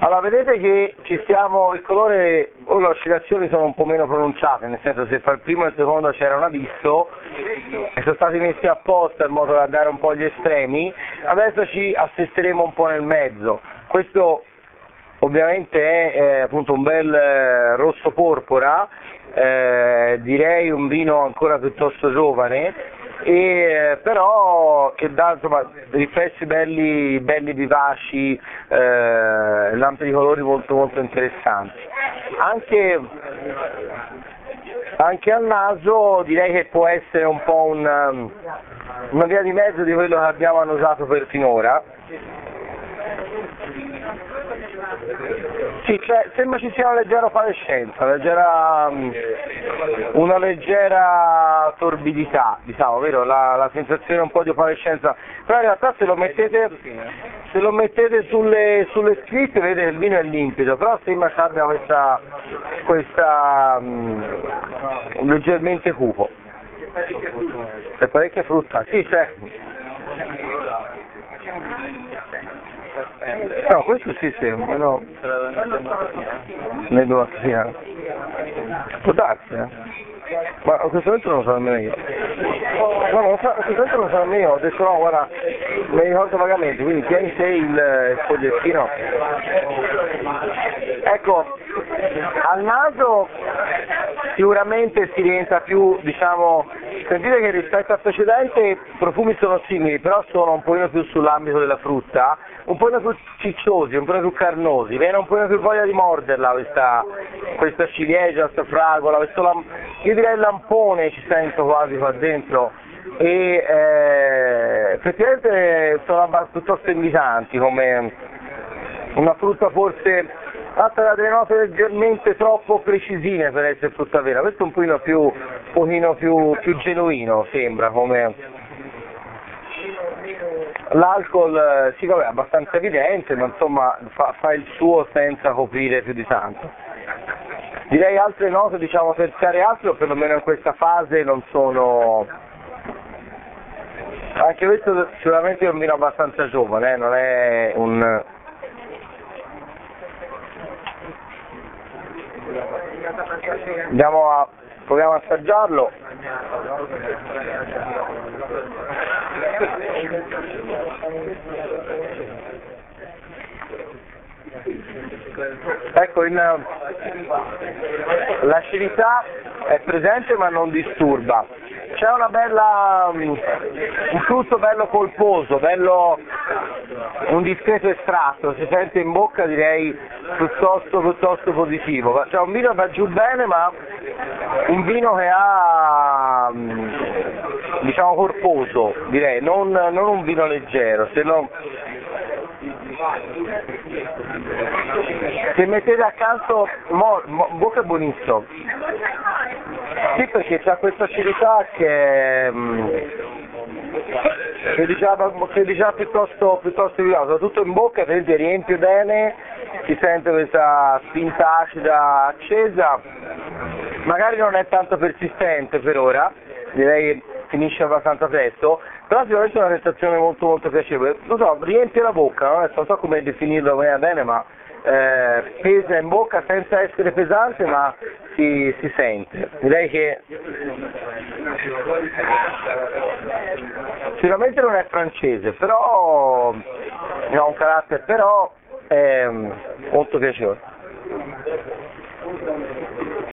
Allora, vedete che ci stiamo, il colore, o le oscillazioni sono un po' meno pronunciate, nel senso se fra il primo e il secondo c'era un abisso e sono stati messi apposta in modo da dare un po' gli estremi, adesso ci assisteremo un po' nel mezzo. Questo ovviamente è eh, appunto un bel eh, rosso porpora, eh, direi un vino ancora piuttosto giovane, e, però che dà insomma, riflessi belli, belli vivaci, eh, lampi di colori molto molto interessanti. Anche, anche, al naso direi che può essere un po' un, una via di mezzo di quello che abbiamo annusato per finora sì, cioè, sembra ci sia una leggera opalescenza, leggera, mm, una leggera torbidità, diciamo, vero? La, la, sensazione un po' di opalescenza, però in realtà se lo mettete, se lo mettete sulle, sulle, scritte vedete che il vino è limpido, però sembra che abbia questa, questa um, leggermente cupo. È parecchia frutta, sì certo. No, questo sì, sì, ma no. Ne devo sì, eh. Può darsi, eh. Ma a questo momento non lo so nemmeno io. No, non so, a questo momento non lo so nemmeno io, ho detto no, guarda, mi ricordo vagamente, quindi tieni te il, fogliettino. Ecco, al naso sicuramente si diventa più, diciamo, sentite che rispetto al precedente i profumi sono simili, però sono un pochino più sull'ambito della frutta, un po' più cicciosi, un po' più carnosi, viene un po' più voglia di morderla questa, questa ciliegia, questa fragola, questo lam- io direi lampone ci sento quasi qua dentro. E eh, effettivamente sono piuttosto invitanti come una frutta forse da delle note leggermente troppo precisine per essere frutta vera, questo è un pochino più, un pochino più, più genuino sembra come L'alcol eh, sì, vabbè, è abbastanza evidente, ma insomma fa, fa, il suo senza coprire più di tanto. Direi altre note, diciamo, terziarie altre, o perlomeno in questa fase non sono... Anche questo sicuramente è un vino abbastanza giovane, eh? non è un... Andiamo a... proviamo a assaggiarlo. Ecco, in, l'acidità è presente ma non disturba. C'è una bella, mm, un frutto bello polposo, bello, un discreto estratto, si sente in bocca direi piuttosto, piuttosto positivo. C'è un vino che va giù bene ma un vino che ha mm, diciamo corposo, direi, non, non un vino leggero, se lo, se mettete accanto, mo, mo, bocca buonissimo, sì perché c'ha questa acidità che, mm, che diciamo, che diciamo piuttosto, piuttosto vivace, tutto in bocca, vedete, riempie bene, si sente questa spinta acida accesa, magari non è tanto persistente per ora, direi finisce abbastanza presto, però sicuramente è una sensazione molto molto piacevole. Lo so, riempie la bocca, no? non so come definirlo bene, ma eh, pesa in bocca senza essere pesante, ma si, si sente. Direi che sicuramente non è francese, però ha un carattere, però è molto piacevole.